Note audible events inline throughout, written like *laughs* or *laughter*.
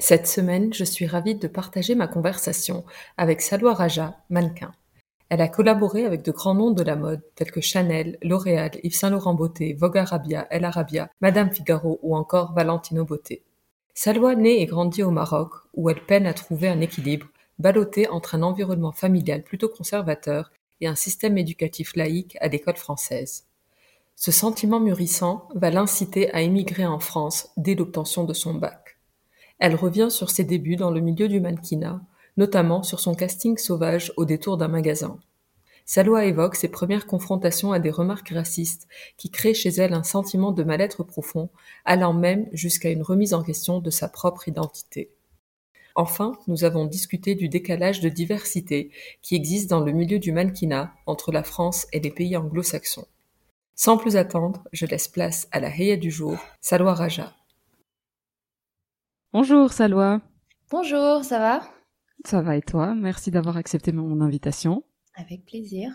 Cette semaine, je suis ravie de partager ma conversation avec Salwa Raja, mannequin. Elle a collaboré avec de grands noms de la mode tels que Chanel, L'Oréal, Yves Saint Laurent Beauté, Vogue Arabia, El Arabia, Madame Figaro ou encore Valentino Beauté. Salwa naît et grandit au Maroc où elle peine à trouver un équilibre, ballottée entre un environnement familial plutôt conservateur et un système éducatif laïque à l'école française. Ce sentiment mûrissant va l'inciter à émigrer en France dès l'obtention de son bac. Elle revient sur ses débuts dans le milieu du mannequinat, notamment sur son casting sauvage au détour d'un magasin. Salwa évoque ses premières confrontations à des remarques racistes qui créent chez elle un sentiment de mal-être profond, allant même jusqu'à une remise en question de sa propre identité. Enfin, nous avons discuté du décalage de diversité qui existe dans le milieu du mannequinat entre la France et les pays anglo-saxons. Sans plus attendre, je laisse place à la Heya du jour, Salwa Raja. Bonjour Salwa. Bonjour, ça va? Ça va et toi? Merci d'avoir accepté mon invitation. Avec plaisir.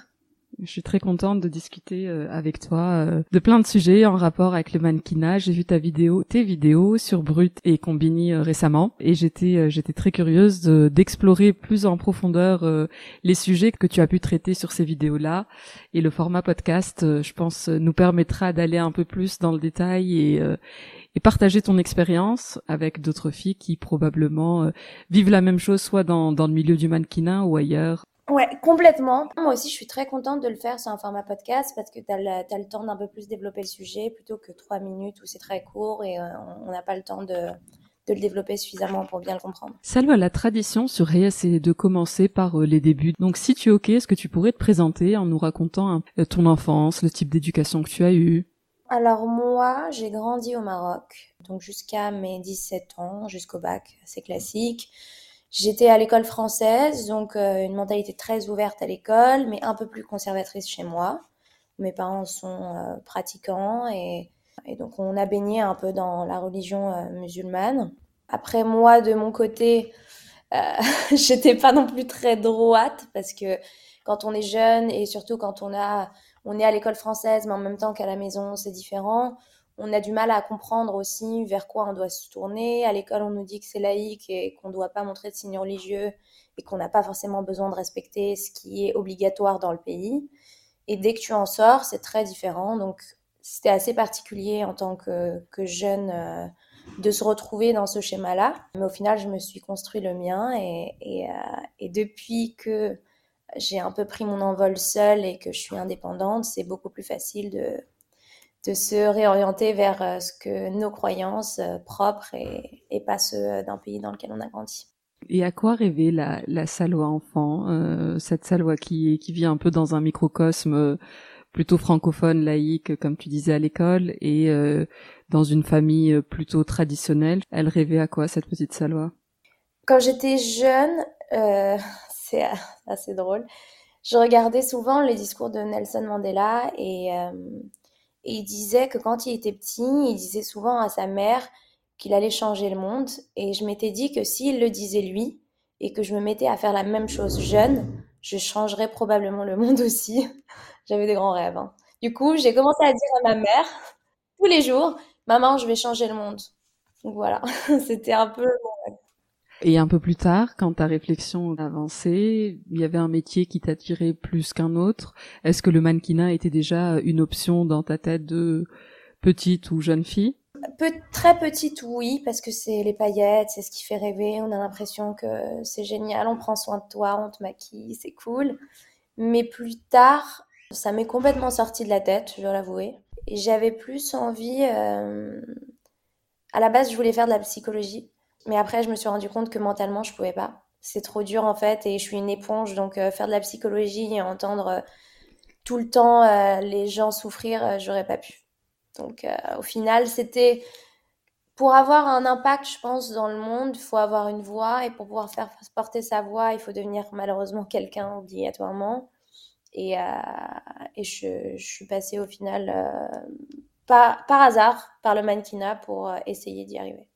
Je suis très contente de discuter euh, avec toi euh, de plein de sujets en rapport avec le mannequinat. J'ai vu ta vidéo, tes vidéos sur Brut et Combini euh, récemment, et j'étais j'étais très curieuse d'explorer plus en profondeur les sujets que tu as pu traiter sur ces vidéos-là. Et le format podcast, je pense, nous permettra d'aller un peu plus dans le détail et et partager ton expérience avec d'autres filles qui probablement euh, vivent la même chose soit dans, dans le milieu du mannequinat ou ailleurs. Ouais, complètement. Moi aussi, je suis très contente de le faire sur un format podcast parce que tu as, le temps d'un peu plus développer le sujet plutôt que trois minutes où c'est très court et euh, on n'a pas le temps de, de le développer suffisamment pour bien le comprendre. Salut la tradition sur Reyes, c'est de commencer par euh, les débuts. Donc si tu es ok, est-ce que tu pourrais te présenter en nous racontant ton enfance, le type d'éducation que tu as eu alors moi, j'ai grandi au Maroc, donc jusqu'à mes 17 ans, jusqu'au bac, c'est classique. J'étais à l'école française, donc euh, une mentalité très ouverte à l'école, mais un peu plus conservatrice chez moi. Mes parents sont euh, pratiquants et, donc on a baigné un peu dans la religion euh, musulmane. Après moi, de mon côté, *laughs* j'étais pas non plus très droite parce que quand on est jeune et surtout quand on a on est à l'école française, mais en même temps qu'à la maison, c'est différent. On a du mal à comprendre aussi vers quoi on doit se tourner. À l'école, on nous dit que c'est laïque et qu'on ne doit pas montrer de signes religieux et qu'on n'a pas forcément besoin de respecter ce qui est obligatoire dans le pays. Et dès que tu en sors, c'est très différent. Donc, c'était assez particulier en tant que, jeune euh, de se retrouver dans ce schéma-là. Mais au final, je me suis construit le mien et, et euh, depuis que j'ai un peu pris mon envol seule et que je suis indépendante, c'est beaucoup plus facile de, de se réorienter vers euh, ce que nos croyances euh, propres et, et pas ceux d'un pays dans lequel on a grandi. Et à quoi rêvait la, la Salois enfant, euh, cette Salois qui, qui vit un peu dans un microcosme plutôt francophone, laïque, comme tu disais à l'école, et dans une famille plutôt traditionnelle? Elle rêvait à quoi cette petite Salois Quand j'étais jeune, *laughs* c'est assez drôle. Je regardais souvent les discours de Nelson Mandela et, euh, et, il disait que quand il était petit, il disait souvent à sa mère qu'il allait changer le monde. Et je m'étais dit que s'il le disait lui et que je me mettais à faire la même chose jeune, je changerais probablement le monde aussi. *laughs* J'avais des grands rêves. Hein. Du coup, j'ai commencé à dire à ma mère tous les jours, maman, je vais changer le monde. Donc voilà, *laughs* c'était un peu et un peu plus tard, quand ta réflexion avançait, il y avait un métier qui t'attirait plus qu'un autre. Est-ce que le mannequinat était déjà une option dans ta tête de petite ou jeune fille? Très petite, oui, parce que c'est les paillettes, c'est ce qui fait rêver. On a l'impression que c'est génial, on prend soin de toi, on te maquille, c'est cool. Mais plus tard, ça m'est complètement sorti de la tête, je dois l'avouer. Et j'avais plus envie. Euh, à la base, je voulais faire de la psychologie. Mais après, je me suis rendu compte que mentalement, je pouvais pas. C'est trop dur en fait, et je suis une éponge, donc euh, faire de la psychologie et entendre euh, tout le temps euh, les gens souffrir, j'aurais pas pu. Donc au final, c'était pour avoir un impact, je pense, dans le monde, il faut avoir une voix, et pour pouvoir faire porter sa voix, il faut devenir malheureusement quelqu'un obligatoirement. Et, je, je, suis passée au final par, par hasard par le mannequinat pour essayer d'y arriver.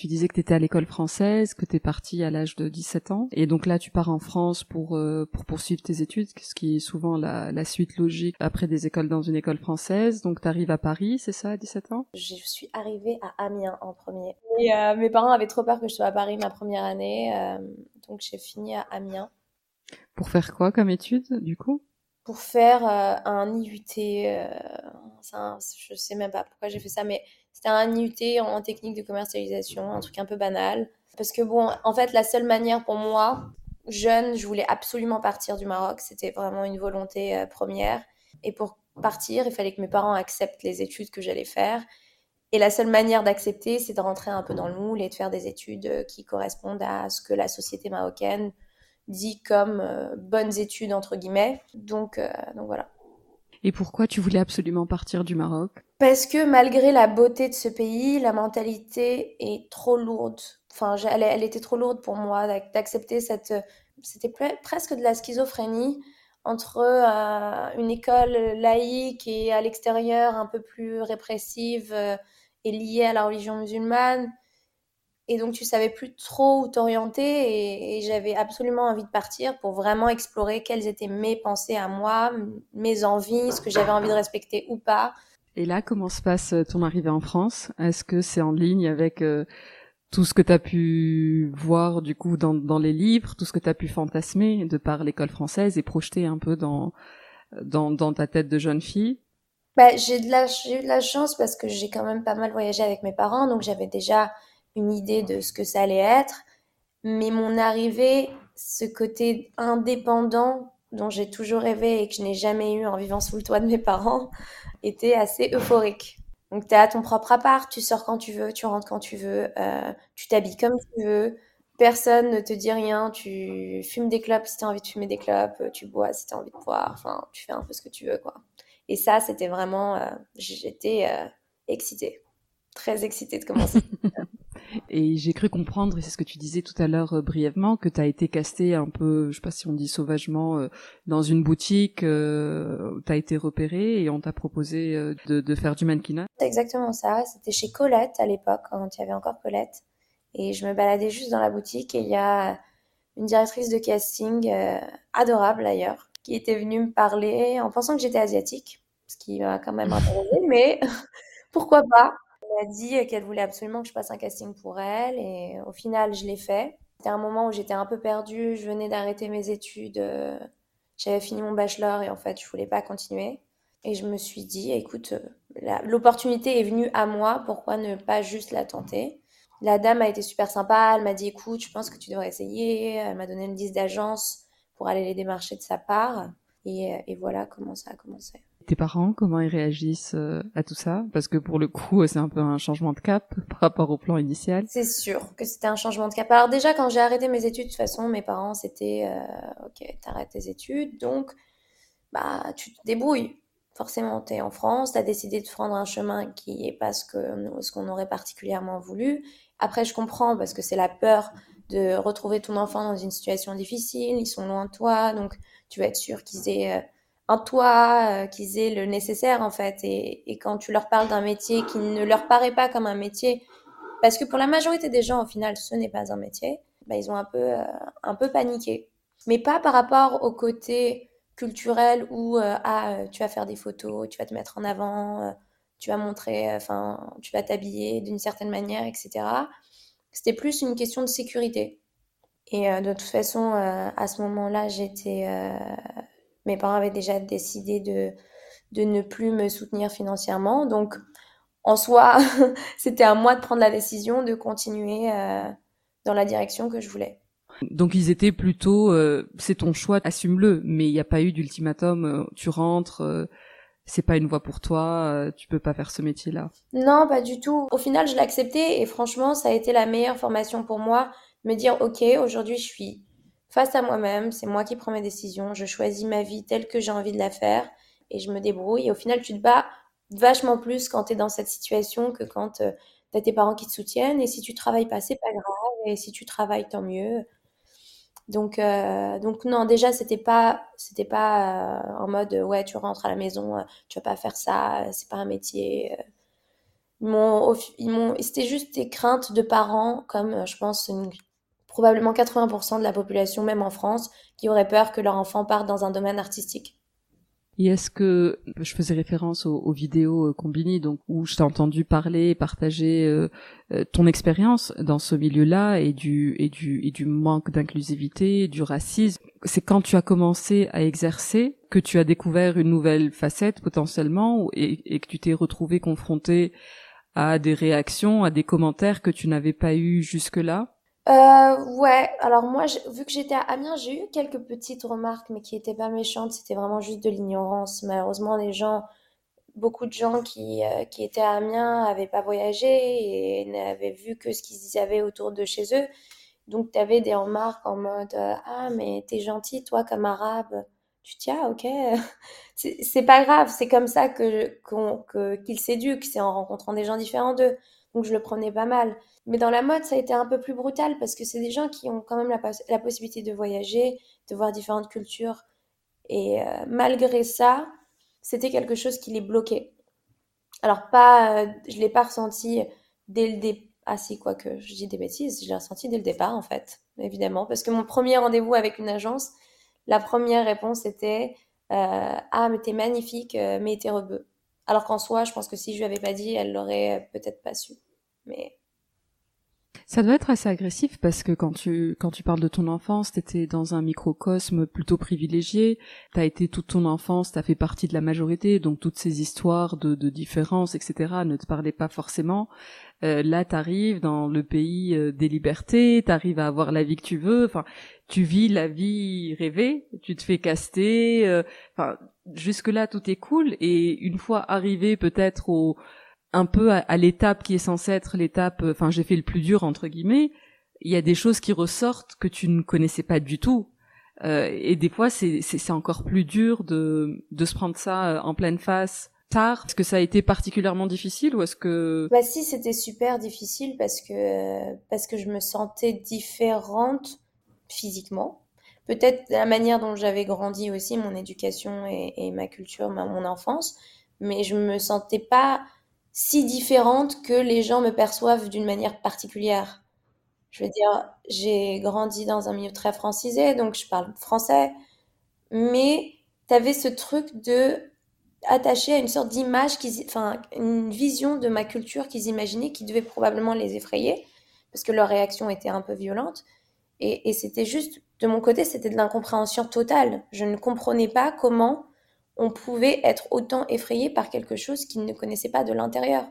Tu disais que tu étais à l'école française, que tu es partie à l'âge de 17 ans. Et donc là, tu pars en France pour, euh, pour poursuivre tes études, ce qui est souvent la, la suite logique après des écoles dans une école française. Donc tu arrives à Paris, c'est ça, à 17 ans? Je suis arrivée à Amiens en premier. Et euh, mes parents avaient trop peur que je sois à Paris ma première année. Euh, donc j'ai fini à Amiens. Pour faire quoi comme études, du coup? Pour faire un IUT. Un, je sais même pas pourquoi j'ai fait ça, mais c'était un IUT en technique de commercialisation, un truc un peu banal. Parce que bon, en fait, la seule manière pour moi, jeune, je voulais absolument partir du Maroc. C'était vraiment une volonté euh, première. Et pour partir, il fallait que mes parents acceptent les études que j'allais faire. Et la seule manière d'accepter, c'est de rentrer un peu dans le moule et de faire des études euh, qui correspondent à ce que la société marocaine dit comme euh, bonnes études entre guillemets. Donc, donc voilà. Et pourquoi tu voulais absolument partir du Maroc? Parce que malgré la beauté de ce pays, la mentalité est trop lourde. Enfin, elle, était trop lourde pour moi d'accepter cette. C'était presque de la schizophrénie entre euh, une école laïque et à l'extérieur un peu plus répressive et liée à la religion musulmane et donc, tu savais plus trop où t'orienter et, j'avais absolument envie de partir pour vraiment explorer quelles étaient mes pensées à moi, mes envies, ce que j'avais envie de respecter ou pas. Et là, comment se passe euh, ton arrivée en France? Est-ce que c'est en ligne avec euh, tout ce que tu as pu voir du coup dans, dans les livres, tout ce que tu as pu fantasmer de par l'école française et projeter un peu dans, dans, dans ta tête de jeune fille? Bah, j'ai, de la, j'ai eu de la chance parce que j'ai quand même pas mal voyagé avec mes parents, donc j'avais déjà une idée de ce que ça allait être. Mais mon arrivée, ce côté indépendant dont j'ai toujours rêvé et que je n'ai jamais eu en vivant sous le toit de mes parents, *laughs* était assez euphorique. Donc tu es à ton propre appart, tu sors quand tu veux, tu rentres quand tu veux, euh, tu t'habilles comme tu veux, personne ne te dit rien, tu fumes des clopes si tu as envie de fumer des clopes, tu bois si tu as envie de boire, enfin tu fais un peu ce que tu veux quoi. Et ça c'était vraiment, euh, j'étais euh, excitée, très excitée de commencer. *laughs* Et j'ai cru comprendre, et c'est ce que tu disais tout à l'heure euh, brièvement, que tu as été casté un peu, je sais pas si on dit sauvagement, euh, dans une boutique, euh, tu as été repéré et on t'a proposé euh, de, de, faire du mannequinat. C'est exactement ça, c'était chez Colette à l'époque, quand il y avait encore Colette. Et je me baladais juste dans la boutique et il y a une directrice de casting, adorable d'ailleurs, qui était venue me parler en pensant que j'étais asiatique, ce qui m'a quand même *laughs* intéressée, mais *laughs* pourquoi pas? Elle a dit qu'elle voulait absolument que je passe un casting pour elle et au final, je l'ai fait. C'était un moment où j'étais un peu perdue, je venais d'arrêter mes études, euh, j'avais fini mon bachelor et en fait, je voulais pas continuer. Et je me suis dit, écoute, euh, l'opportunité est venue à moi, pourquoi ne pas juste la tenter? La dame a été super sympa, elle m'a dit, écoute, je pense que tu devrais essayer. Elle m'a donné une liste d'agences pour aller les démarcher de sa part. Et, et voilà comment ça a commencé tes parents, comment ils réagissent euh, à tout ça? Parce que pour le coup, c'est un peu un changement de cap *laughs* par rapport au plan initial. C'est sûr que c'était un changement de cap. Alors déjà, quand j'ai arrêté mes études, de toute façon, mes parents, c'était euh, OK, t'arrêtes tes études, donc bah tu te débrouilles. Forcément, t'es en France, t'as décidé de prendre un chemin qui est pas ce qu'on ce aurait particulièrement voulu. Après, je comprends parce que c'est la peur de retrouver ton enfant dans une situation difficile, ils sont loin de toi, donc tu vas être sûr qu'ils aient... Euh, un toit, euh, qu'ils aient le nécessaire en fait. Et, quand tu leur parles d'un métier qui ne leur paraît pas comme un métier, parce que pour la majorité des gens au final ce n'est pas un métier, bah, ils ont un peu, euh, un peu paniqué. Mais pas par rapport au côté culturel où euh, ah, tu vas faire des photos, tu vas te mettre en avant, tu vas montrer, enfin, tu vas t'habiller d'une certaine manière, etc. C'était plus une question de sécurité. Et de toute façon, à ce moment-là, j'étais, mes parents avaient déjà décidé de, de ne plus me soutenir financièrement. Donc, en soi, *laughs* c'était à moi de prendre la décision de continuer dans la direction que je voulais. Donc ils étaient plutôt, euh, c'est ton choix, assume-le, mais il n'y a pas eu d'ultimatum, euh, tu rentres, euh, c'est pas une voie pour toi, tu peux pas faire ce métier-là. Non, pas du tout. Au final, je l'ai accepté et franchement, ça a été la meilleure formation pour moi, me dire, ok, aujourd'hui je suis face à moi-même, c'est moi qui prends mes décisions, je choisis ma vie telle que j'ai envie de la faire et je me débrouille. Et au final, tu te bats vachement plus quand tu es dans cette situation que quand tu as tes parents qui te soutiennent. Et si tu travailles pas, c'est pas grave. Et si tu travailles, tant mieux. Donc, euh, donc non, déjà, c'était pas, c'était pas euh, en mode, ouais, tu rentres à la maison, euh, tu vas pas faire ça, c'est pas un métier. Ils m'ont, c'était juste des craintes de parents, comme je pense probablement 80% de la population, même en France, qui auraient peur que leur enfant parte dans un domaine artistique. Et est-ce que je faisais référence aux, vidéos euh, Combini, donc où je t'ai entendu parler, partager euh, euh, ton expérience dans ce milieu-là et du et du et du manque d'inclusivité, du racisme? C'est quand tu as commencé à exercer que tu as découvert une nouvelle facette potentiellement et, et que tu t'es retrouvé confronté à des réactions, à des commentaires que tu n'avais pas eu jusque-là? Euh, ouais, alors moi, vu que j'étais à Amiens, j'ai eu quelques petites remarques, mais qui étaient pas méchantes, c'était vraiment juste de l'ignorance. Malheureusement, les gens, beaucoup de gens qui, euh, qui étaient à Amiens avaient pas voyagé et n'avaient vu que ce qu'ils avaient autour de chez eux. Donc, tu avais des remarques en mode euh, Ah, mais t'es gentil, toi, comme arabe. Tu tiens, ok. *laughs* C'est pas grave, c'est comme ça que, que, qu'ils s'éduquent, c'est en rencontrant des gens différents d'eux. Donc, je le prenais pas mal. Mais dans la mode, ça a été un peu plus brutal parce que c'est des gens qui ont quand même la, possibilité de voyager, de voir différentes cultures. Et euh, malgré ça, c'était quelque chose qui les bloquait. Alors, pas, euh, je ne l'ai pas ressenti dès le départ. Ah si, quoi que je dis des bêtises, je l'ai ressenti dès le départ en fait, évidemment. Parce que mon premier rendez-vous avec une agence, la première réponse était euh, Ah, mais t'es magnifique, mais t'es rebeu. Alors qu'en soi, je pense que si je lui avais pas dit, elle l'aurait peut-être pas su. Mais ça doit être assez agressif parce que quand tu quand tu parles de ton enfance, t'étais dans un microcosme plutôt privilégié. T'as été toute ton enfance, t'as fait partie de la majorité, donc toutes ces histoires de, de différences, etc. ne te parlaient pas forcément. Euh, là, t'arrives dans le pays euh, des libertés, t'arrives à avoir la vie que tu veux. Enfin, tu vis la vie rêvée, tu te fais caster. Euh, enfin, jusque là, tout est cool. Et une fois arrivé peut-être au un peu à, l'étape qui est censée être l'étape, euh, enfin j'ai fait le plus dur entre guillemets, il y a des choses qui ressortent que tu ne connaissais pas du tout. Euh, et des fois c'est, encore plus dur de, de se prendre ça euh, en pleine face tard. Est-ce que ça a été particulièrement difficile ou est-ce que... Bah si, c'était super difficile parce que, parce que je me sentais différente physiquement. Peut-être la manière dont j'avais grandi aussi, mon éducation et, et ma culture, mon enfance, mais je me sentais pas si différente que les gens me perçoivent d'une manière particulière. Je veux dire, j'ai grandi dans un milieu très francisé, donc je parle français, mais tu avais ce truc de attaché à une sorte d'image, enfin, une vision de ma culture qu'ils imaginaient qui devait probablement les effrayer, parce que leur réaction était un peu violente. Et, et c'était juste, de mon côté, c'était de l'incompréhension totale. Je ne comprenais pas comment on pouvait être autant effrayé par quelque chose qu'ils ne connaissaient pas de l'intérieur.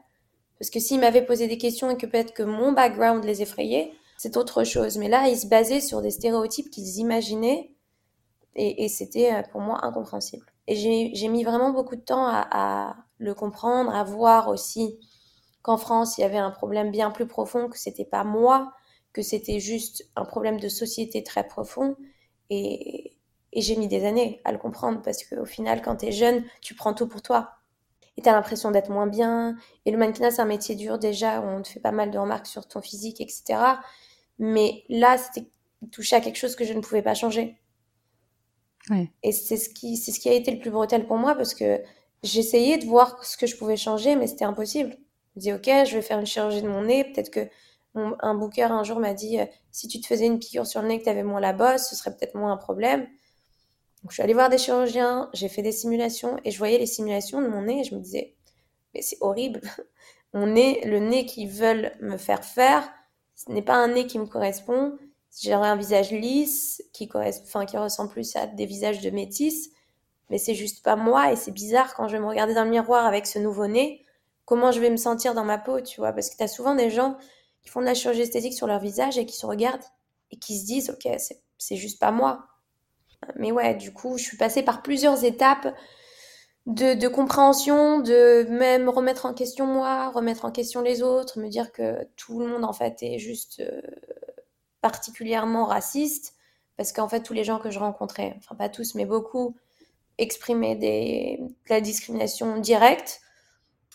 Parce que s'ils m'avaient posé des questions et que peut-être que mon background les effrayait, c'est autre chose. Mais là, ils se basaient sur des stéréotypes qu'ils imaginaient et, c'était euh, pour moi incompréhensible. Et j'ai mis vraiment beaucoup de temps à, le comprendre, à voir aussi qu'en France, il y avait un problème bien plus profond, que c'était pas moi, que c'était juste un problème de société très profond. Et, et j'ai mis des années à le comprendre parce qu'au final, quand tu es jeune, tu prends tout pour toi. Et tu as l'impression d'être moins bien. Et le mannequinat, c'est un métier dur déjà, on te fait pas mal de remarques sur ton physique, etc. Mais là, c'était touché à quelque chose que je ne pouvais pas changer. Et c'est ce, qui, c'est ce qui a été le plus brutal pour moi parce que j'essayais de voir ce que je pouvais changer, mais c'était impossible. Je me dis, ok, je vais faire une chirurgie de mon nez. Peut-être que un booker un jour m'a dit, euh, si tu te faisais une piqûre sur le nez, que tu avais moins la bosse, ce serait peut-être moins un problème. Donc, je suis allée voir des chirurgiens, j'ai fait des simulations et je voyais les simulations de mon nez et je me disais, mais c'est horrible. *laughs* Mon nez, le nez qu'ils veulent me faire faire, ce n'est pas un nez qui me correspond. J'aurais un visage lisse qui correspond, qui ressemble plus à des visages de métis, mais c'est juste pas moi et c'est bizarre quand je vais me regarder dans le miroir avec ce nouveau nez, comment je vais me sentir dans ma peau, tu vois, parce que tu as souvent des gens qui font de la chirurgie esthétique sur leur visage et qui se regardent et qui se disent, ok, c'est juste pas moi. Mais ouais, du coup, je suis passée par plusieurs étapes de, compréhension, de même remettre en question moi, remettre en question les autres, me dire que tout le monde en fait est juste euh, particulièrement raciste, parce qu'en fait tous les gens que je rencontrais, enfin pas tous mais beaucoup, exprimaient de la discrimination directe.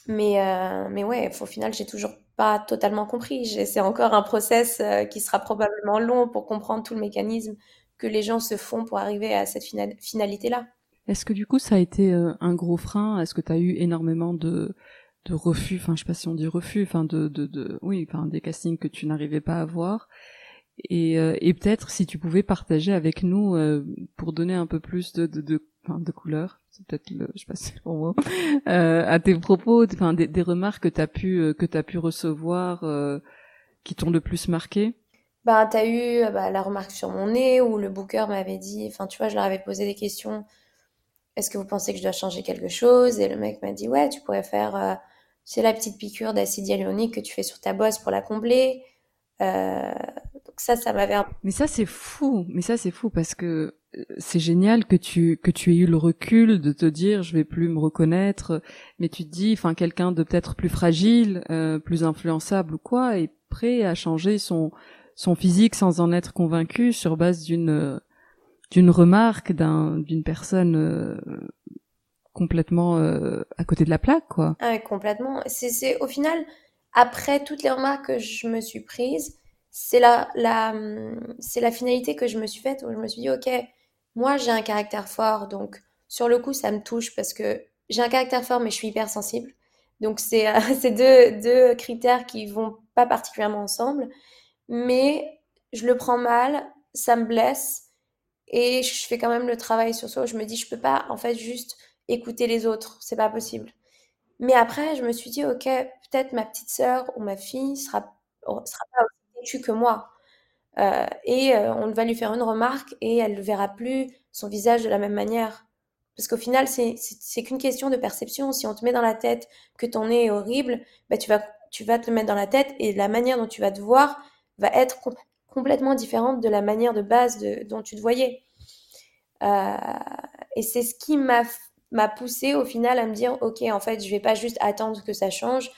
Mais, euh, mais ouais, au final, j'ai toujours pas totalement compris. C'est encore un process euh, qui sera probablement long pour comprendre tout le mécanisme que les gens se font pour arriver à cette finalité-là. Est-ce que du coup ça a été euh, un gros frein? Est-ce que tu as eu énormément de, de refus, enfin je sais pas si on dit refus, enfin de, de, de oui, enfin des castings que tu n'arrivais pas à voir et, euh, et peut-être si tu pouvais partager avec nous euh, pour donner un peu plus de de, de, de couleur, c'est peut-être le, je sais pas si c'est pour moi, euh, à tes propos, enfin des, des remarques que t'as pu que t'as pu recevoir qui t'ont le plus marqué? Bah t'as eu bah, la remarque sur mon nez où le booker m'avait dit, enfin tu vois, je leur avais posé des questions est-ce que vous pensez que je dois changer quelque chose? Et le mec m'a dit, ouais, tu pourrais faire, euh, c'est la petite piqûre d'acide hyaluronique que tu fais sur ta bosse pour la combler. Euh, donc ça, ça m'avait. Mais ça, c'est fou. Mais ça, c'est fou parce que euh, c'est génial que tu que tu aies eu le recul de te dire, je vais plus me reconnaître. Mais tu te dis, enfin, quelqu'un de peut-être plus fragile, euh, plus influençable ou quoi, est prêt à changer son son physique sans en être convaincu sur base d'une d'une remarque d'une personne euh, complètement euh, à côté de la plaque, quoi. Ah, complètement. C'est au final, après toutes les remarques que je me suis prises, c'est la, la, c'est la finalité que je me suis faite où je me suis dit, ok, moi j'ai un caractère fort, donc sur le coup ça me touche parce que j'ai un caractère fort mais je suis hypersensible. Donc c'est *laughs* euh, deux, deux critères qui vont pas particulièrement ensemble, mais je le prends mal, ça me blesse et je fais quand même le travail sur soi. Je me dis, je peux pas, en fait, juste écouter les autres. C'est pas possible. Mais après, je me suis dit, ok, peut-être ma petite sœur ou ma fille sera, sera pas aussi têtue que moi. Euh, et euh, on va lui faire une remarque et elle ne verra plus son visage de la même manière. Parce qu'au final, c'est qu'une question de perception. Si on te met dans la tête que ton nez est horrible, bah, tu, vas, tu vas te le mettre dans la tête et la manière dont tu vas te voir va être complètement différente de la manière de base dont tu te voyais. Euh, et c'est ce qui m'a poussé au final à me dire ok en fait je vais pas juste attendre que ça change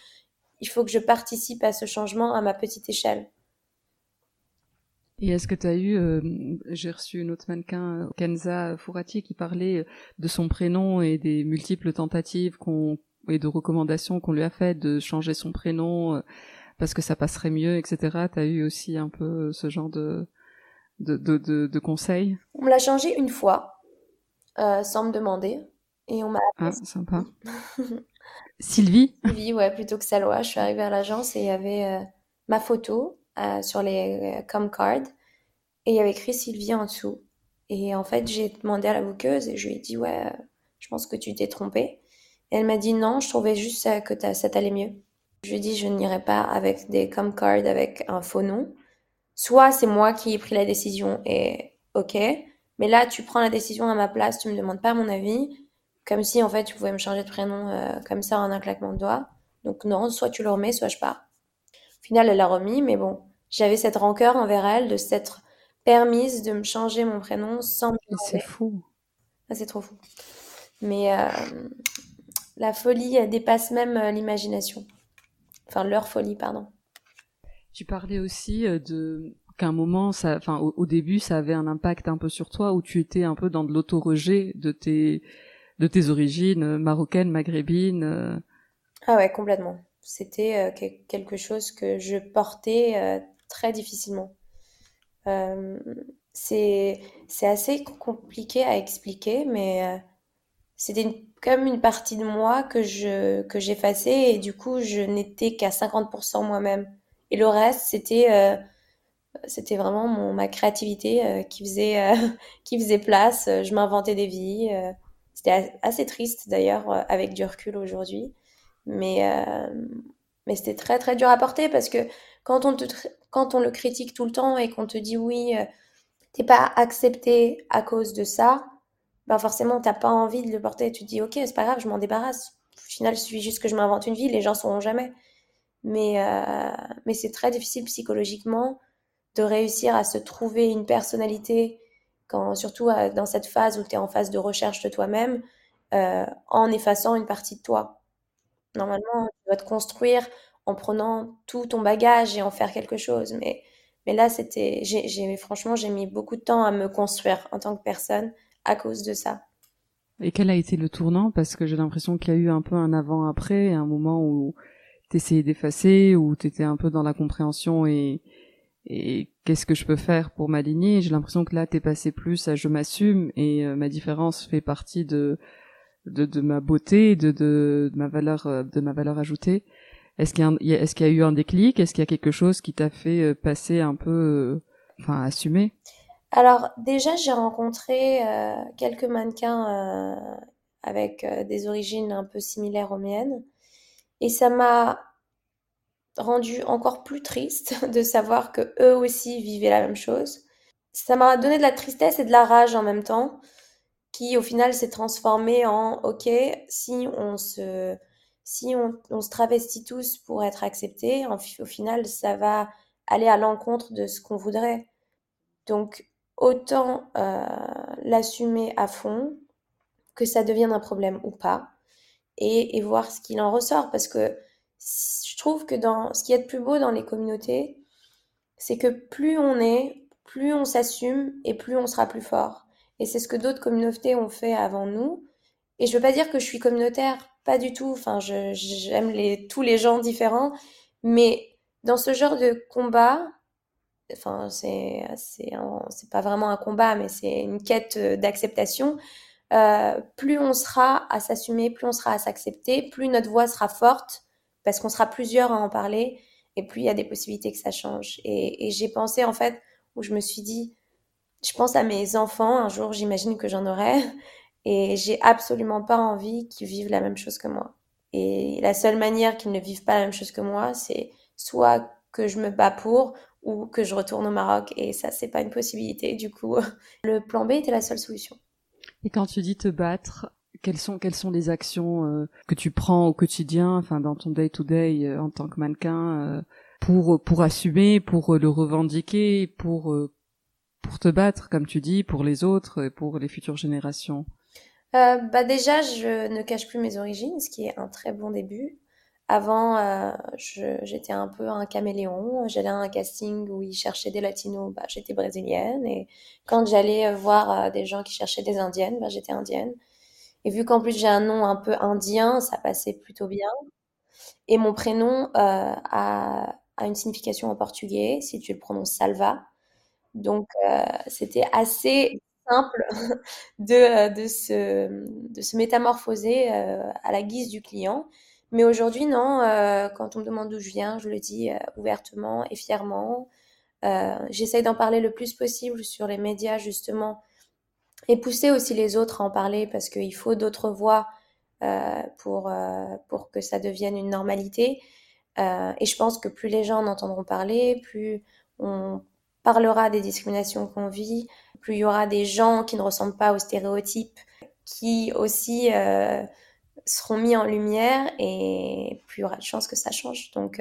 il faut que je participe à ce changement à ma petite échelle et est-ce que tu as eu, euh, j'ai reçu une autre mannequin, Kenza Fourati, qui parlait de son prénom et des multiples tentatives et de recommandations qu'on lui a faites de changer son prénom euh, parce que ça passerait mieux, etc. Tu as eu aussi un peu ce genre de, de, de, de, conseils? On me l'a changé une fois, euh, sans me demander. Et on m'a Ah, sympa. *laughs* Sylvie? Sylvie, ouais, plutôt que Salwa. Je suis arrivée à l'agence et il y avait euh, ma photo euh, sur les com cards et il y avait écrit Sylvie en dessous. Et en fait, j'ai demandé à la bouqueuse et je lui ai dit, ouais, je pense que tu t'es trompée. Et elle m'a dit, non, je trouvais juste que ça t'allait mieux. Je lui ai dit, je n'irai pas avec des com cards avec un faux nom. Soit c'est moi qui ai pris la décision et ok, mais là tu prends la décision à ma place, tu me demandes pas mon avis, comme si en fait tu pouvais me changer de prénom euh, comme ça en un claquement de doigts. Donc non, soit tu le remets, soit je pars. Au final, elle l'a remis, mais bon, j'avais cette rancœur envers elle de s'être permise de me changer mon prénom sans me C'est fou. Ah, c'est trop fou. Mais euh, la folie dépasse même euh, l'imagination. Enfin, leur folie, pardon. Tu parlais aussi euh, de qu'à un moment, ça, enfin, au, début, ça avait un impact un peu sur toi, où tu étais un peu dans de l'auto-rejet de tes, de tes origines euh, marocaines, maghrébines. Euh. Ah ouais, complètement. C'était quelque chose que je portais très difficilement. c'est c'est assez compliqué à expliquer, mais c'était comme une partie de moi que je que j'effaçais et du coup je n'étais qu'à 50% moi-même. Et le reste, c'était euh, c'était vraiment mon, ma créativité euh, qui faisait euh, *laughs* qui faisait place. Je m'inventais des vies. c'était assez triste d'ailleurs avec du recul aujourd'hui. Mais, mais c'était très très dur à porter parce que quand on, te, quand on le critique tout le temps et qu'on te dit oui, t'es pas accepté à cause de ça, ben forcément t'as pas envie de le porter. Tu te dis ok, c'est pas grave, je m'en débarrasse. Au final, il suffit juste que je m'invente une vie, les gens sauront jamais. Mais, mais c'est très difficile psychologiquement de réussir à se trouver une personnalité, quand, surtout euh, dans cette phase où tu es en phase de recherche de toi-même, euh, en effaçant une partie de toi. Normalement, tu dois te construire en prenant tout ton bagage et en faire quelque chose. Mais, mais là, c'était, j'ai, franchement, j'ai mis beaucoup de temps à me construire en tant que personne à cause de ça. Et quel a été le tournant? Parce que j'ai l'impression qu'il y a eu un peu un avant-après, un moment où tu essayais d'effacer, où tu étais un peu dans la compréhension et, et qu'est-ce que je peux faire pour m'aligner? J'ai l'impression que là, t'es passé plus à je m'assume et euh, ma différence fait partie de de, de ma beauté, de, de, ma valeur, euh, de ma valeur ajoutée. Est-ce qu'il y, a, est-ce qu'il y a eu un déclic? Est-ce qu'il y a quelque chose qui t'a fait euh, passer un peu, enfin, assumer? Alors déjà, j'ai rencontré quelques mannequins avec des origines un peu similaires aux miennes, et ça m'a rendu encore plus triste *laughs* de savoir que eux aussi vivaient la même chose. Ça m'a donné de la tristesse et de la rage en même temps, qui au final s'est transformé en ok, si on se si on, se travestit tous pour être acceptés, au final ça va aller à l'encontre de ce qu'on voudrait. Donc autant euh, l'assumer à fond, que ça devienne un problème ou pas, et, et voir ce qu'il en ressort, parce que je trouve que dans ce qui est de plus beau dans les communautés, c'est que plus on est, plus on s'assume et plus on sera plus fort. Et c'est ce que d'autres communautés ont fait avant nous. Et je veux pas dire que je suis communautaire, pas du tout. Enfin, j'aime les, tous les gens différents, mais dans ce genre de combat, enfin, c'est, c'est, pas vraiment un combat, mais c'est une quête d'acceptation. Euh, plus on sera à s'assumer, plus on sera à s'accepter, plus notre voix sera forte parce qu'on sera plusieurs à en parler et plus il y a des possibilités que ça change. Et, j'ai pensé en fait, où je me suis dit, je pense à mes enfants, un jour j'imagine que j'en aurai, *laughs* et j'ai absolument pas envie qu'ils vivent la même chose que moi. Et la seule manière qu'ils ne vivent pas la même chose que moi, c'est soit que je me bats pour ou que je retourne au Maroc. Et ça, c'est pas une possibilité. Du coup, *laughs* le plan B était la seule solution. Et quand tu dis te battre, quelles sont quelles sont les actions euh, que tu prends au quotidien, enfin dans ton day to day en tant que mannequin, euh, pour pour assumer, pour le revendiquer, pour euh, pour te battre, comme tu dis, pour les autres, et pour les futures générations? bah déjà, je ne cache plus mes origines, ce qui est un très bon début. Avant, j'étais un peu un caméléon. J'allais à un casting où ils cherchaient des latinos, bah, j'étais brésilienne. Et quand j'allais voir des gens qui cherchaient des indiennes, bah, j'étais indienne. Et vu qu'en plus j'ai un nom un peu indien, ça passait plutôt bien. Et mon prénom euh, a, une signification en portugais, si tu le prononces Salva. Donc euh, c'était assez simple *laughs* euh, de se métamorphoser à la guise du client. Mais aujourd'hui, non, quand on me demande d'où je viens, je le dis ouvertement et fièrement. J'essaye d'en parler le plus possible sur les médias, justement, et pousser aussi les autres à en parler parce qu'il faut d'autres voix euh, pour, euh, pour que ça devienne une normalité. Euh, et je pense que plus les gens en entendront parler, plus on parlera des discriminations qu'on vit, plus il y aura des gens qui ne ressemblent pas aux stéréotypes qui aussi euh, seront mis en lumière et plus il y aura de chances que ça change. Donc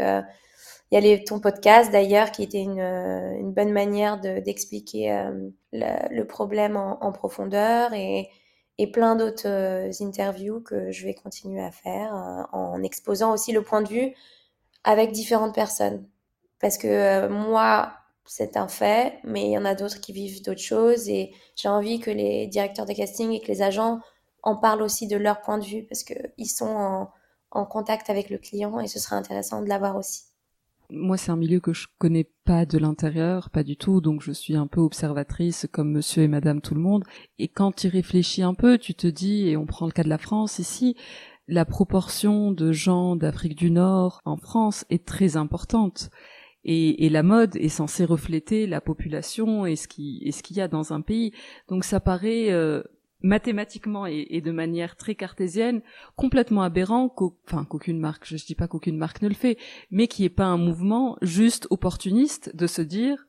il y a ton podcast d'ailleurs qui était une, une bonne manière d'expliquer euh, le, le, problème en, en profondeur et, et plein d'autres euh, interviews que je vais continuer à faire euh, en exposant aussi le point de vue avec différentes personnes. Parce que moi, c'est un fait, mais il y en a d'autres qui vivent d'autres choses et j'ai envie que les directeurs de casting et que les agents en parlent aussi de leur point de vue parce qu'ils sont en, en contact avec le client et ce serait intéressant de l'avoir aussi. Moi, c'est un milieu que je connais pas de l'intérieur, pas du tout, donc je suis un peu observatrice comme monsieur et madame tout le monde. Et quand tu réfléchis un peu, tu te dis, et on prend le cas de la France ici, la proportion de gens d'Afrique du Nord en France est très importante. Et, et, la mode est censée refléter la population et ce qui et ce qu'il y a dans un pays. Donc ça paraît euh, mathématiquement et, de manière très cartésienne, complètement aberrant, qu'aucune marque, je, ne dis pas qu'aucune marque ne le fait, mais qui est pas un mouvement juste opportuniste de se dire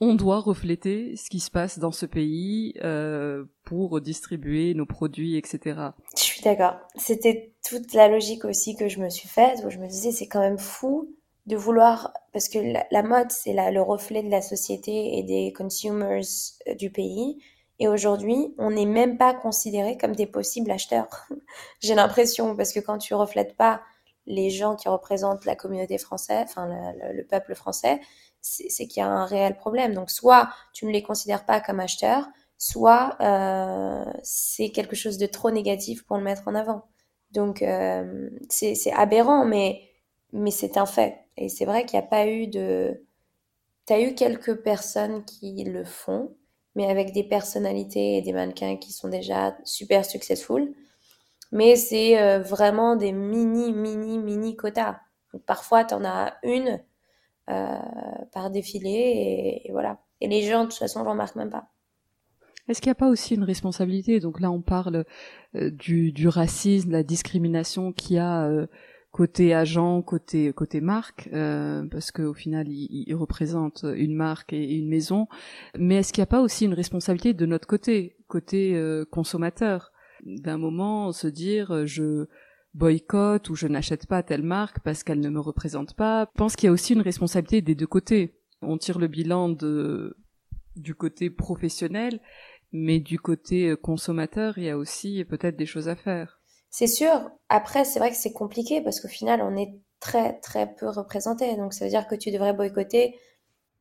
on doit refléter ce qui se passe dans ce pays euh, pour distribuer nos produits, etc. Je suis d'accord. C'était toute la logique aussi que je me suis faite, où je me disais c'est quand même fou de vouloir, parce que la, mode c'est le reflet de la société et des consumers euh, du pays. Et aujourd'hui, on n'est même pas considéré comme des possibles acheteurs. *laughs* J'ai l'impression, parce que quand tu reflètes pas les gens qui représentent la communauté française, enfin le peuple français, c'est qu'il y a un réel problème. Donc soit tu ne les considères pas comme acheteurs, soit euh, c'est quelque chose de trop négatif pour le mettre en avant. Donc euh, c'est aberrant, mais, mais c'est un fait. Et c'est vrai qu'il n'y a pas eu de... Tu as eu quelques personnes qui le font, mais avec des personnalités et des mannequins qui sont déjà super successful. Mais c'est euh, vraiment des mini, mini, mini quotas. Parfois, tu en as une euh, par défilé et, voilà. Et les gens, de toute façon, ne remarquent même pas. Est-ce qu'il n'y a pas aussi une responsabilité? Donc là, on parle euh, du, du, racisme, la discrimination qu'il y a côté agent, côté côté marque, parce qu'au final, il, il, représente une marque et une maison. Mais est-ce qu'il n'y a pas aussi une responsabilité de notre côté, côté consommateur, d'un moment se dire je boycott ou je n'achète pas telle marque parce qu'elle ne me représente pas. Je pense qu'il y a aussi une responsabilité des deux côtés. On tire le bilan de, du côté professionnel, mais du côté consommateur, il y a aussi peut-être des choses à faire. C'est sûr. Après, c'est vrai que c'est compliqué parce qu'au final, on est très très peu représenté. Donc ça veut dire que tu devrais boycotter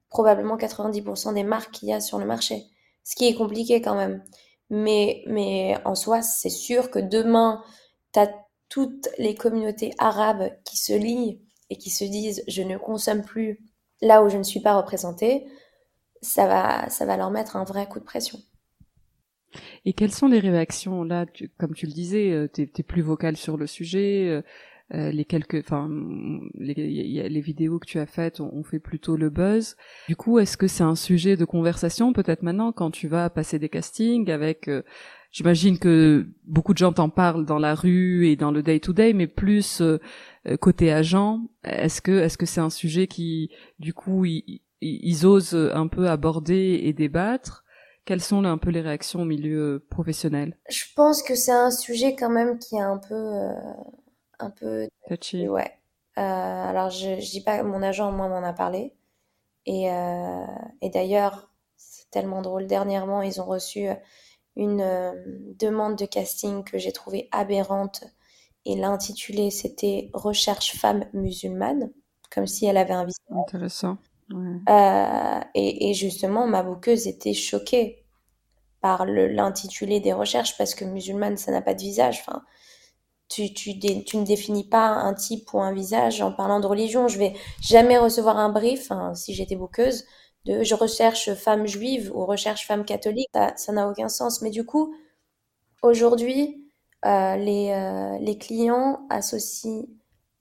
probablement 90% des marques qu'il y a sur le marché. Ce qui est compliqué quand même. Mais, mais en soi, c'est sûr que demain, tu as toutes les communautés arabes qui se lient et qui se disent je ne consomme plus là où je ne suis pas représentée, ça va, ça va leur mettre un vrai coup de pression. Et quelles sont les réactions là Comme tu le disais, euh, tu es, plus vocal sur le sujet. Euh, euh, les quelques, enfin, les, les, vidéos que tu as faites ont, fait plutôt le buzz. Du coup, est-ce que c'est un sujet de conversation peut-être maintenant quand tu vas passer des castings avec J'imagine que beaucoup de gens t'en parlent dans la rue et dans le day to day, mais plus euh, côté agent. Est-ce que est-ce que c'est un sujet qui, du coup, ils, osent un peu aborder et débattre Quelles sont un peu les réactions au milieu professionnel? Je pense que c'est un sujet quand même qui est un peu euh, un peu touchy. Ouais. Euh, alors je, je dis pas, mon agent moi m'en a parlé et et d'ailleurs c'est tellement drôle. Dernièrement ils ont reçu une euh, demande de casting que j'ai trouvée aberrante et l'intitulé c'était Recherche femme musulmane, comme si elle avait un visage. Intéressant. Euh, et, justement, ma bouqueuse était choquée par l'intitulé des recherches parce que musulmane, ça n'a pas de visage. Enfin, tu, ne définis pas un type ou un visage en parlant de religion. Je vais jamais recevoir un brief, hein, si j'étais bouqueuse, je recherche femme juive ou recherche femme catholique, ça n'a aucun sens. Mais du coup, aujourd'hui, euh, euh, les clients associent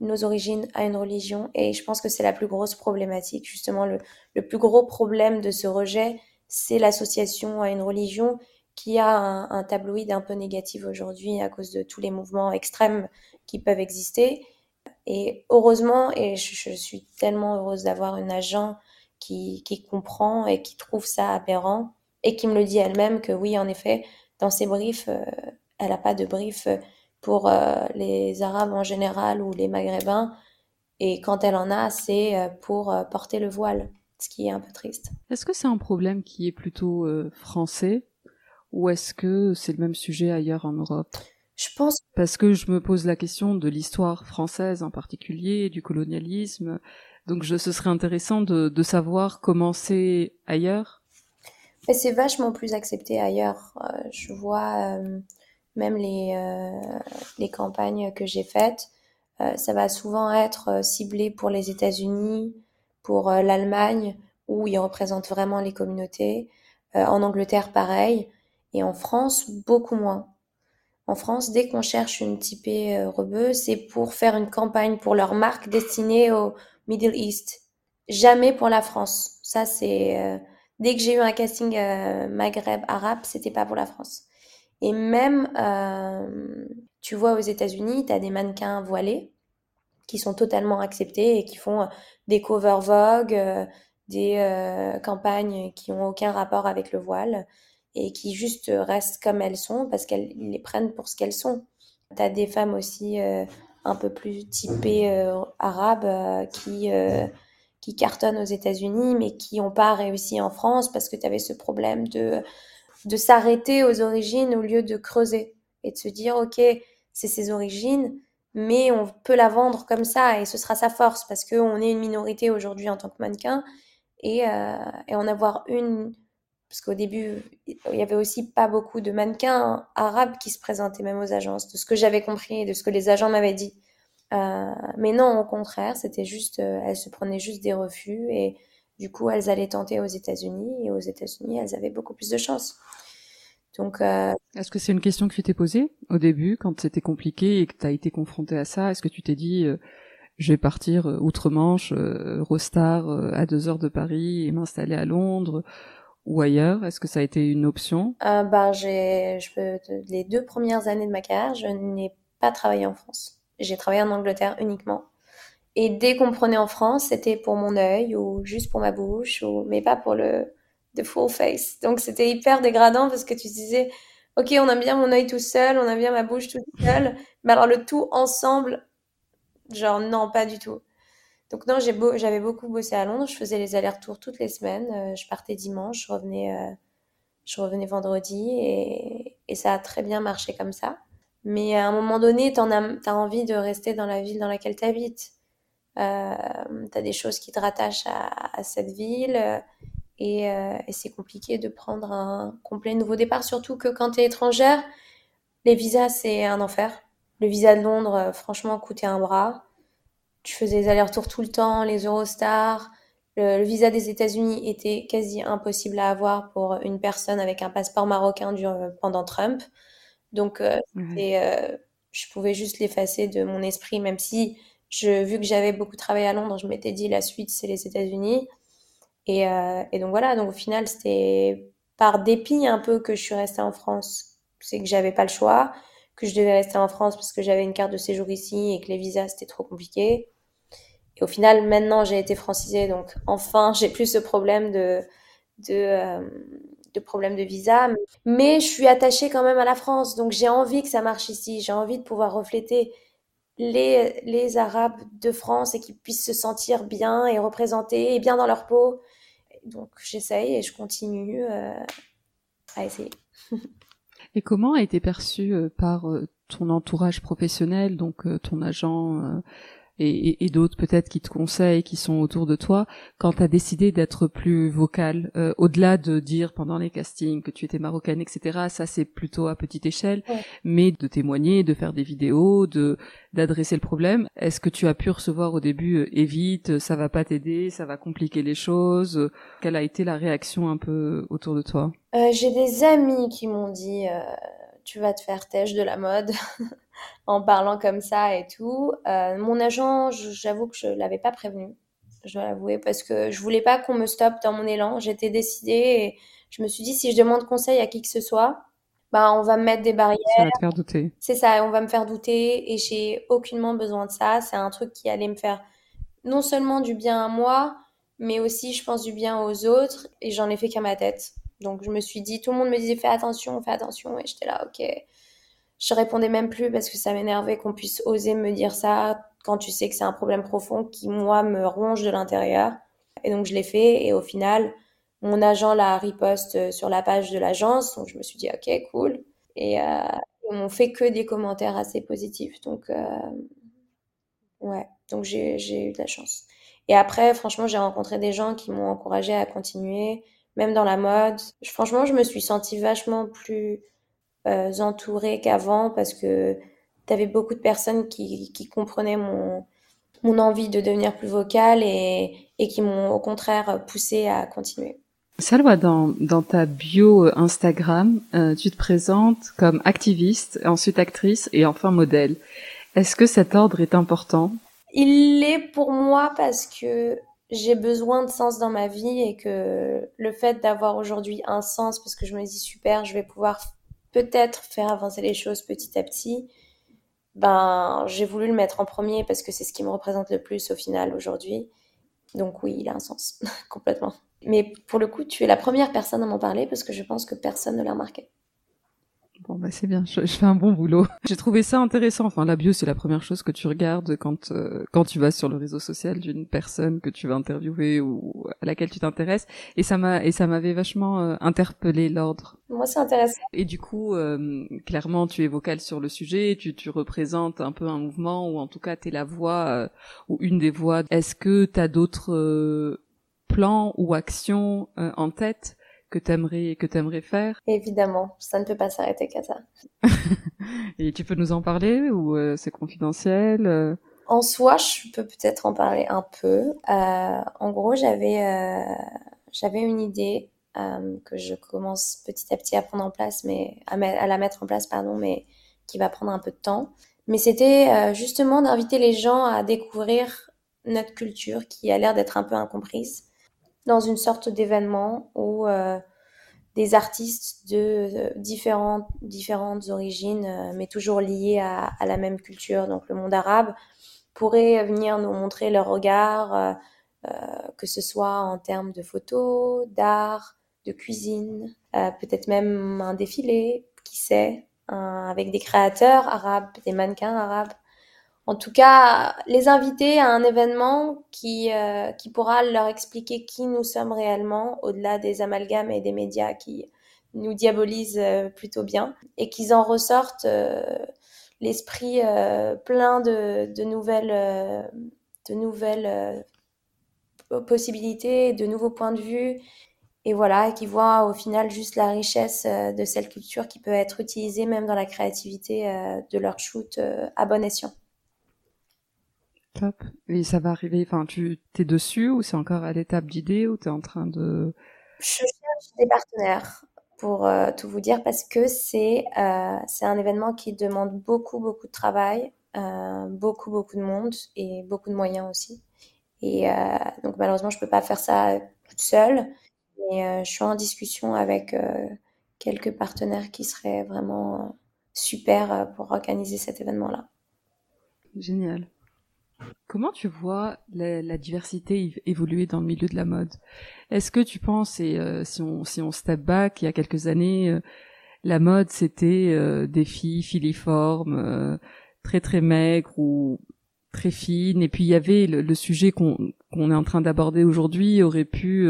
nos origines à une religion et je pense que c'est la plus grosse problématique. Justement, le, le plus gros problème de ce rejet, c'est l'association à une religion qui a un, tabloïd un peu négatif aujourd'hui à cause de tous les mouvements extrêmes qui peuvent exister. Et heureusement, et je, suis tellement heureuse d'avoir un agent qui, qui comprend et qui trouve ça aberrant et qui me le dit elle-même que oui, en effet, dans ses briefs, euh, elle n'a pas de brief pour euh, les Arabes en général ou les Maghrébins. Et quand elle en a, c'est euh, pour porter le voile, ce qui est un peu triste. Est-ce que c'est un problème qui est plutôt français ou est-ce que c'est le même sujet ailleurs en Europe? Je pense. Parce que je me pose la question de l'histoire française en particulier, du colonialisme. Donc je, ce serait intéressant de, de savoir comment c'est ailleurs. C'est vachement plus accepté ailleurs. Euh, je vois euh, même les, euh, les campagnes que j'ai faites, ça va souvent être ciblé pour les États-Unis, pour l'Allemagne, où ils représentent vraiment les communautés. en Angleterre, pareil. Et en France, beaucoup moins. En France, dès qu'on cherche une typée rebeu, c'est pour faire une campagne pour leur marque destinée aux, Middle East. Jamais pour la France. Ça, c'est. Euh, dès que j'ai eu un casting euh, Maghreb arabe, c'était pas pour la France. Et même, euh, tu vois, aux États-Unis, tu as des mannequins voilés qui sont totalement acceptés et qui font euh, des cover Vogue, euh, des campagnes qui ont aucun rapport avec le voile et qui juste restent comme elles sont parce qu'elles les prennent pour ce qu'elles sont. Tu as des femmes aussi un peu plus typées arabes qui, qui cartonnent aux États-Unis mais qui n'ont pas réussi en France parce que tu avais ce problème de, de s'arrêter aux origines au lieu de creuser et de se dire, OK, c'est ses origines, mais on peut la vendre comme ça et ce sera sa force parce qu'on est une minorité aujourd'hui en tant que mannequin et, euh, et en avoir une parce qu'au début il y avait aussi pas beaucoup de mannequins arabes qui se présentaient même aux agences de ce que j'avais compris et de ce que les agents m'avaient dit. Euh, mais non au contraire c'était juste euh, elles se prenaient juste des refus et du coup elles allaient tenter aux États-Unis et aux États-Unis elles avaient beaucoup plus de chance donc, euh... est-ce que c'est une question que tu t'es posée au début quand c'était compliqué et que tu as été confronté à ça? Est-ce que tu t'es dit euh, je vais partir euh, outre-Manche, euh, Rostar à deux heures de Paris et m'installer à Londres ou ailleurs? Est-ce que ça a été une option? Ben j'ai, je peux, les deux premières années de ma carrière, je n'ai pas travaillé en France. J'ai travaillé en Angleterre uniquement. Et dès qu'on prenait en France, c'était pour mon œil ou juste pour ma bouche, ou mais pas pour le de full face. Donc c'était hyper dégradant parce que tu disais, ok, on aime bien mon œil tout seul, on aime bien ma bouche toute seule, mais alors le tout ensemble, genre non, pas du tout. Donc non, j'avais beaucoup bossé à Londres, je faisais les allers-retours toutes les semaines, euh, je partais dimanche, je revenais, euh, je revenais vendredi et, et, ça a très bien marché comme ça. Mais à un moment donné, tu as, envie de rester dans la ville dans laquelle tu habites. Euh, tu as des choses qui te rattachent à, à cette ville euh, et, c'est compliqué de prendre un complet nouveau départ, surtout que quand tu es étrangère, les visas, c'est un enfer. Le visa de Londres, euh, franchement, coûtait un bras. Tu faisais les allers-retours tout le temps, les Eurostars. Le, visa des États-Unis était quasi impossible à avoir pour une personne avec un passeport marocain euh, pendant Trump. Donc, je pouvais juste l'effacer de mon esprit, même si, je, vu que j'avais beaucoup travaillé à Londres, je m'étais dit la suite, c'est les États-Unis. Et, euh, et, donc voilà, donc au final, c'était par dépit un peu que je suis restée en France. C'est que j'avais pas le choix, que je devais rester en France parce que j'avais une carte de séjour ici et que les visas c'était trop compliqué. Et au final, maintenant j'ai été francisée, donc enfin j'ai plus ce problème de de, euh, problème de visa. Mais je suis attachée quand même à la France, donc j'ai envie que ça marche ici. J'ai envie de pouvoir refléter les, les Arabes de France et qu'ils puissent se sentir bien et représentés et bien dans leur peau donc j'essaye et je continue euh, à essayer. et comment a été perçu euh, par euh, ton entourage professionnel, donc ton agent et, et, d'autres peut-être qui te conseillent, qui sont autour de toi, quand tu as décidé d'être plus vocal, euh, au-delà de dire pendant les castings que tu étais marocaine, etc. Ça c'est plutôt à petite échelle, mais de témoigner, de faire des vidéos, de d'adresser le problème. Est-ce que tu as pu recevoir au début euh, évite, ça va pas t'aider, ça va compliquer les choses? Quelle a été la réaction un peu autour de toi? Euh, J'ai des amis qui m'ont dit euh, tu vas te faire têche de la mode. *laughs* en parlant comme ça et tout. Euh, mon agent, j'avoue que je l'avais pas prévenu, je dois l'avouer, parce que je voulais pas qu'on me stoppe dans mon élan. J'étais décidée et je me suis dit si je demande conseil à qui que ce soit, bah on va me mettre des barrières. Ça va te faire douter. C'est ça, on va me faire douter et j'ai aucunement besoin de ça. C'est un truc qui allait me faire non seulement du bien à moi, mais aussi je pense du bien aux autres et j'en ai fait qu'à ma tête. Donc je me suis dit, tout le monde me disait fais attention, fais attention et j'étais là ok je répondais même plus parce que ça m'énervait qu'on puisse oser me dire ça quand tu sais que c'est un problème profond qui, moi, me ronge de l'intérieur. Et donc, je l'ai fait. Et au final, mon agent l'a riposte sur la page de l'agence. Donc, je me suis dit, OK, cool. Et euh, on fait que des commentaires assez positifs. Donc, euh, ouais. Donc, j'ai eu de la chance. Et après, franchement, j'ai rencontré des gens qui m'ont encouragé à continuer, même dans la mode. Franchement, je me suis sentie vachement plus euh, entourée qu'avant parce que tu avais beaucoup de personnes qui, qui comprenaient mon, mon envie de devenir plus vocale et, et qui m'ont au contraire poussé à continuer. Salwa, dans, dans ta bio Instagram, euh, tu te présentes comme activiste, ensuite actrice et enfin modèle. Est-ce que cet ordre est important? Il l'est pour moi parce que j'ai besoin de sens dans ma vie et que le fait d'avoir aujourd'hui un sens, parce que je me dis super, je vais pouvoir peut-être faire avancer les choses petit à petit, ben, j'ai voulu le mettre en premier parce que c'est ce qui me représente le plus au final aujourd'hui. Donc oui, il a un sens, *laughs* complètement. Mais pour le coup, tu es la première personne à m'en parler parce que je pense que personne ne l'a remarqué. Bon bah c'est bien, je, fais un bon boulot. *laughs* J'ai trouvé ça intéressant. Enfin la bio c'est la première chose que tu regardes quand euh, quand tu vas sur le réseau social d'une personne que tu vas interviewer ou à laquelle tu t'intéresses et ça m'a et ça m'avait vachement euh, interpellé l'ordre. Moi c'est intéressant. Et du coup euh, clairement tu es vocale sur le sujet, tu tu représentes un peu un mouvement ou en tout cas tu es la voix ou une des voix. Est-ce que tu as d'autres plans ou actions en tête que t'aimerais que t'aimerais faire Évidemment, ça ne peut pas s'arrêter qu'à ça. *laughs* Et tu peux nous en parler ou euh, c'est confidentiel euh? En soi, je peux peut-être en parler un peu. Euh, en gros, j'avais j'avais une idée que je commence petit à petit à prendre en place, mais à, à, la mettre en place, pardon, mais qui va prendre un peu de temps. Mais c'était justement d'inviter les gens à découvrir notre culture qui a l'air d'être un peu incomprise dans une sorte d'événement où euh, des artistes de euh, différentes, origines, euh, mais toujours liés à, la même culture, donc le monde arabe, pourraient venir nous montrer leur regard, que ce soit en termes de photos, d'art, de cuisine, peut-être même un défilé, qui sait, avec des créateurs arabes, des mannequins arabes en tout cas, les inviter à un événement qui, euh, qui pourra leur expliquer qui nous sommes réellement, au-delà des amalgames et des médias qui nous diabolisent euh, plutôt bien, et qu'ils en ressortent euh, l'esprit plein de, de nouvelles, de nouvelles possibilités, de nouveaux points de vue, et voilà, qui voient au final juste la richesse de cette culture qui peut être utilisée même dans la créativité de leur shoot à bon escient. Top. Et ça va arriver, enfin, tu t'es dessus ou c'est encore à l'étape d'idée ou tu es en train de... Je cherche des partenaires pour euh, tout vous dire parce que c'est euh, un événement qui demande beaucoup, beaucoup de travail, euh, beaucoup, beaucoup de monde et beaucoup de moyens aussi. Et donc malheureusement, je peux pas faire ça toute seule, mais je suis en discussion avec quelques partenaires qui seraient vraiment super pour organiser cet événement-là. Génial. Comment tu vois la, diversité évoluer dans le milieu de la mode? Est-ce que tu penses, et euh, si on si on step back, il y a quelques années, euh, la mode c'était euh, des filles filiformes, très très maigres ou très fines, et puis il y avait le, sujet qu'on qu'on est en train d'aborder aujourd'hui aurait pu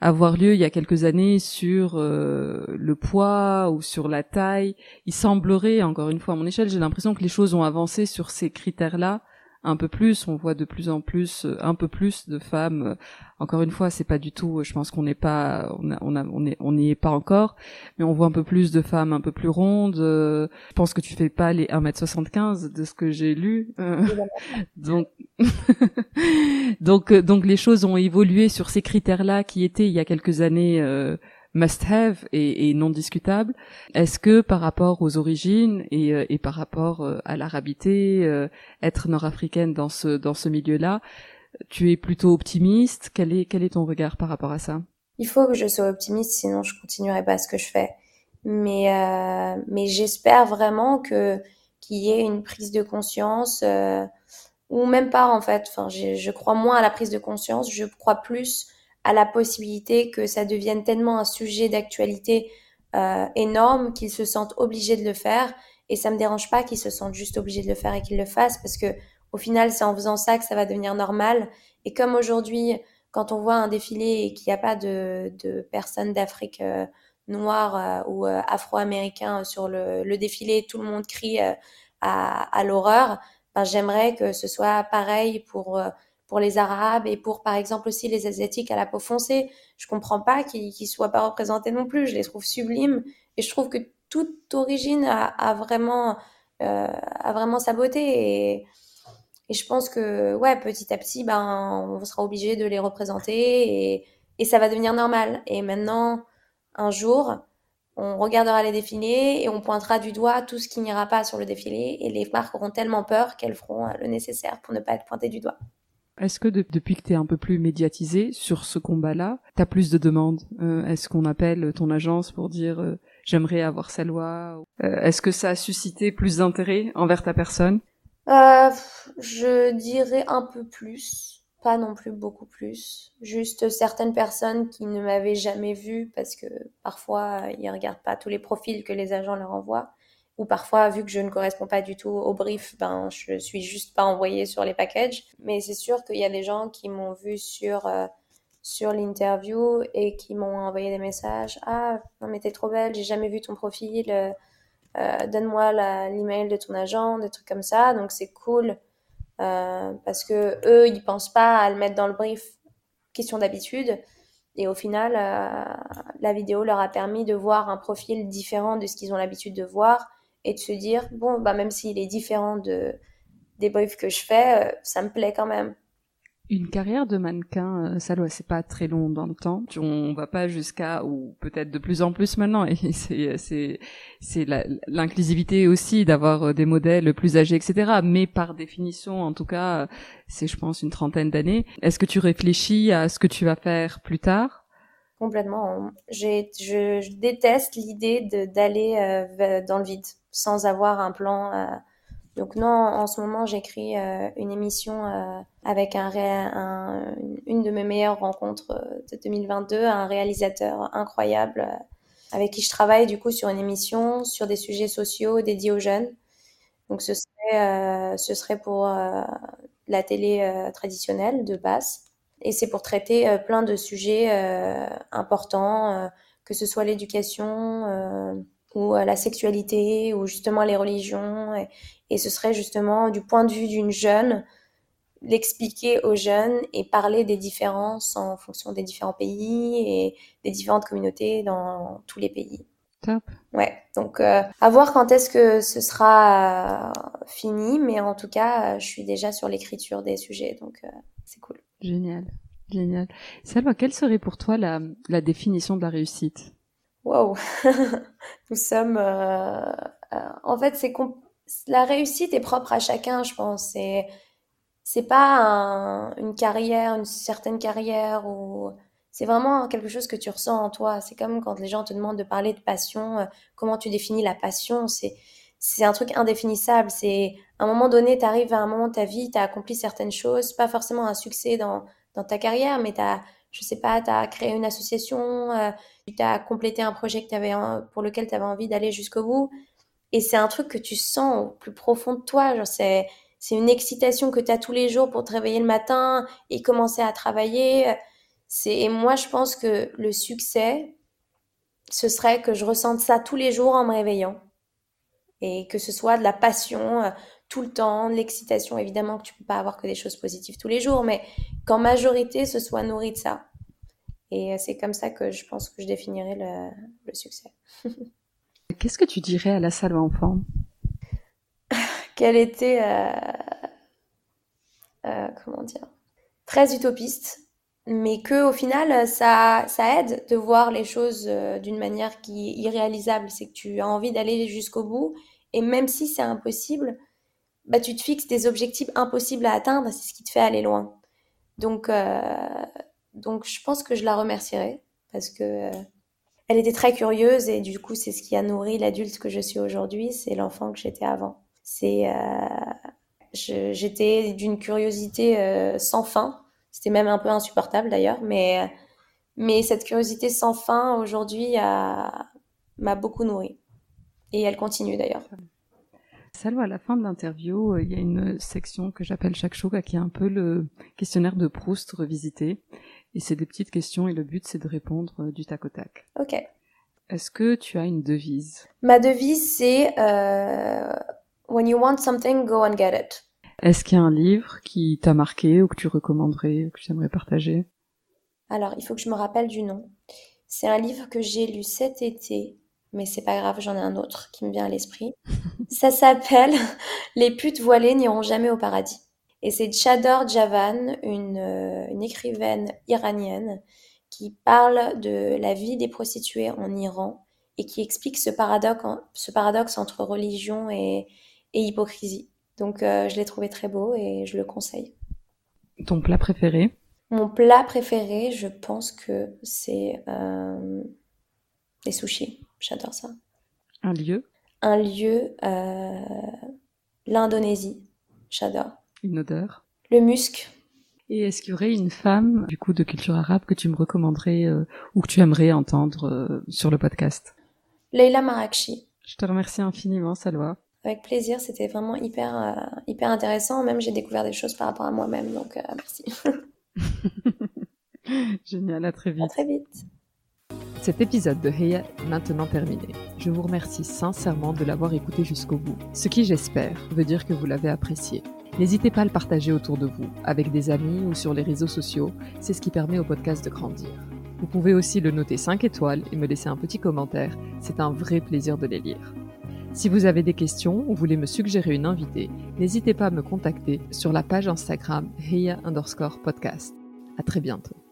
avoir lieu il y a quelques années sur le poids ou sur la taille. Il semblerait, encore une fois à mon échelle, j'ai l'impression que les choses ont avancé sur ces critères-là un peu plus, on voit de plus en plus, euh, un peu plus de femmes. Euh, encore une fois, c'est pas du tout. Je pense qu'on n'est pas, on on on est, on n'y est pas encore, mais on voit un peu plus de femmes un peu plus rondes. Euh, je pense que tu fais pas les 1m75 de ce que j'ai lu. donc, *laughs* donc, donc les choses ont évolué sur ces critères-là qui étaient il y a quelques années must-have et, non discutable. Est-ce que par rapport aux origines et, euh, par rapport euh, à l'arabité, euh, être nord-africaine dans ce dans ce milieu-là, tu es plutôt optimiste? Quel est quel est ton regard par rapport à ça? Il faut que je sois optimiste, sinon je continuerai pas ce que je fais. Mais mais j'espère vraiment que qu'il y ait une prise de conscience ou même pas en fait. Enfin, je, je crois moins à la prise de conscience. Je crois plus à la possibilité que ça devienne tellement un sujet d'actualité euh, énorme qu'ils se sentent obligés de le faire. Et ça me dérange pas qu'ils se sentent juste obligés de le faire et qu'ils le fassent parce que au final, c'est en faisant ça que ça va devenir normal. Et comme aujourd'hui, quand on voit un défilé et qu'il n'y a pas de, de personnes d'Afrique euh, noire euh, ou euh, afro-américain sur le, le, défilé, tout le monde crie à, à l'horreur. Ben, j'aimerais que ce soit pareil pour pour les Arabes et pour, par exemple, aussi les Asiatiques à la peau foncée. Je comprends pas qu'ils ne soient pas représentés non plus. Je les trouve sublimes et je trouve que toute origine a, vraiment, euh, sa beauté et, je pense que, ouais, petit à petit, ben, on sera obligé de les représenter et, et ça va devenir normal. Et maintenant, un jour, on regardera les défilés et on pointera du doigt tout ce qui n'ira pas sur le défilé et les marques auront tellement peur qu'elles feront le nécessaire pour ne pas être pointées du doigt. Est-ce que depuis que tu es un peu plus médiatisé sur ce combat-là, tu as plus de demandes euh, Est-ce qu'on appelle ton agence pour dire euh, j'aimerais avoir sa loi Est-ce que ça a suscité plus d'intérêt envers ta personne? Je dirais un peu plus pas non plus beaucoup plus. Juste certaines personnes qui ne m'avaient jamais vu parce que parfois ils regardent pas tous les profils que les agents leur envoient. Ou parfois, vu que je ne corresponds pas du tout au brief, ben je suis juste pas envoyée sur les packages. Mais c'est sûr qu'il y a des gens qui m'ont vu sur euh, sur l'interview et qui m'ont envoyé des messages. Ah non mais t'es trop belle, j'ai jamais vu ton profil. Euh, euh Donne-moi l'email de ton agent, des trucs comme ça. Donc c'est cool euh, parce que eux, ils pensent pas à le mettre dans le brief, question d'habitude. Et au final, euh, la vidéo leur a permis de voir un profil différent de ce qu'ils ont l'habitude de voir et de se dire bon, bah même s'il est différent de des briefs que je fais, euh, ça me plaît quand même. Une carrière de mannequin, euh, ça doit c'est pas très long dans le temps. On va pas jusqu'à ou peut-être de plus en plus maintenant. Et *laughs* c'est c'est c'est l'inclusivité aussi d'avoir euh, des modèles plus âgés, etc. Mais par définition, en tout cas, c'est je pense une trentaine d'années. Est-ce que tu réfléchis à ce que tu vas faire plus tard? Complètement. Je, déteste l'idée d'aller euh, dans le vide sans avoir un plan. Donc non, en ce moment, j'écris euh, une émission euh, avec un, un, une de mes meilleures rencontres euh, de 2022, un réalisateur incroyable avec qui je travaille du coup sur une émission sur des sujets sociaux dédiés aux jeunes. Donc ce serait pour la télé traditionnelle de base. Et c'est pour traiter plein de sujets importants, que ce soit l'éducation ou la sexualité ou justement les religions et, et ce serait justement du point de vue d'une jeune, l'expliquer aux jeunes et parler des différences en fonction des différents pays et des différentes communautés dans tous les pays. Top. Ouais, donc euh, à voir quand est-ce que ce sera euh, fini, mais en tout cas, euh, je suis déjà sur l'écriture des sujets, donc c'est cool. Génial, génial. Salva, quelle serait pour toi la, définition de la réussite? Wow, *laughs* nous sommes. en fait, c'est la réussite est propre à chacun, je pense. C'est c'est pas une carrière, une certaine carrière ou c'est vraiment quelque chose que tu ressens en toi. C'est comme quand les gens te demandent de parler de passion, euh, comment tu définis la passion, c'est c'est un truc indéfinissable. C'est à un moment donné, tu arrives à un moment de ta vie, tu as accompli certaines choses, pas forcément un succès dans, dans ta carrière, mais tu as, je sais pas, tu créé une association, euh, tu as complété un projet que avais, pour lequel tu avais envie d'aller jusqu'au bout. Et c'est un truc que tu sens au plus profond de toi. Genre, c'est, c'est une excitation que tu as tous les jours pour te réveiller le matin et commencer à travailler. C'est, et moi, je pense que le succès, ce serait que je ressente ça tous les jours en me réveillant. Et que ce soit de la passion euh, tout le temps, de l'excitation, évidemment que tu peux pas avoir que des choses positives tous les jours, mais qu'en majorité, ce soit nourri de ça. Et euh, c'est comme ça que je pense que je définirais le, le succès. *laughs* Qu'est-ce que tu dirais à la salle enfant? *laughs* Qu'elle était, euh, comment dire, très utopiste, mais que au final, ça, ça aide de voir les choses d'une manière qui est irréalisable. C'est que tu as envie d'aller jusqu'au bout, et même si c'est impossible, bah, tu te fixes des objectifs impossibles à atteindre, c'est ce qui te fait aller loin. Donc, donc je pense que je la remercierai parce que elle était très curieuse et du coup, c'est ce qui a nourri l'adulte que je suis aujourd'hui. C'est l'enfant que j'étais avant. C'est, euh, j'étais d'une curiosité euh, sans fin. C'était même un peu insupportable d'ailleurs, mais mais cette curiosité sans fin aujourd'hui m'a beaucoup nourri et elle continue d'ailleurs. Salwa, à la fin de l'interview, euh, il y a une section que j'appelle chaque show, qui est un peu le questionnaire de Proust revisité. Et c'est des petites questions et le but c'est de répondre euh, du tac au tac. Ok. Est-ce que tu as une devise? Ma devise c'est euh, When you want something, go and get it. Est-ce qu'il y a un livre qui t'a marqué ou que tu recommanderais ou que tu aimerais partager? Alors, il faut que je me rappelle du nom. C'est un livre que j'ai lu cet été, mais c'est pas grave, j'en ai un autre qui me vient à l'esprit. *laughs* Ça s'appelle Les putes voilées n'iront jamais au paradis. Et c'est Chador Javan, une, euh, une, écrivaine iranienne, qui parle de la vie des prostituées en Iran et qui explique ce paradoxe, ce paradoxe entre religion et, et hypocrisie. Donc euh, je l'ai trouvé très beau et je le conseille. Ton plat préféré? Mon plat préféré, je pense que c'est euh, les sushis. J'adore ça. Un lieu? Un lieu, euh, l'Indonésie. J'adore. Une odeur? Le musc. Et est-ce qu'il y aurait une femme, du coup, de culture arabe que tu me recommanderais euh, ou que tu aimerais entendre euh, sur le podcast? Leila Marakchi. Je te remercie infiniment, Salwa. Avec plaisir, c'était vraiment hyper, hyper intéressant. Même j'ai découvert des choses par rapport à moi-même, donc merci. *laughs* Génial, à très vite. À très vite. Cet épisode de Heya est maintenant terminé. Je vous remercie sincèrement de l'avoir écouté jusqu'au bout, ce qui j'espère veut dire que vous l'avez apprécié. N'hésitez pas à le partager autour de vous, avec des amis ou sur les réseaux sociaux, c'est ce qui permet au podcast de grandir. Vous pouvez aussi le noter 5 étoiles et me laisser un petit commentaire, c'est un vrai plaisir de les lire. Si vous avez des questions ou voulez me suggérer une invitée, n'hésitez pas à me contacter sur la page Instagram Heya underscore podcast. À très bientôt.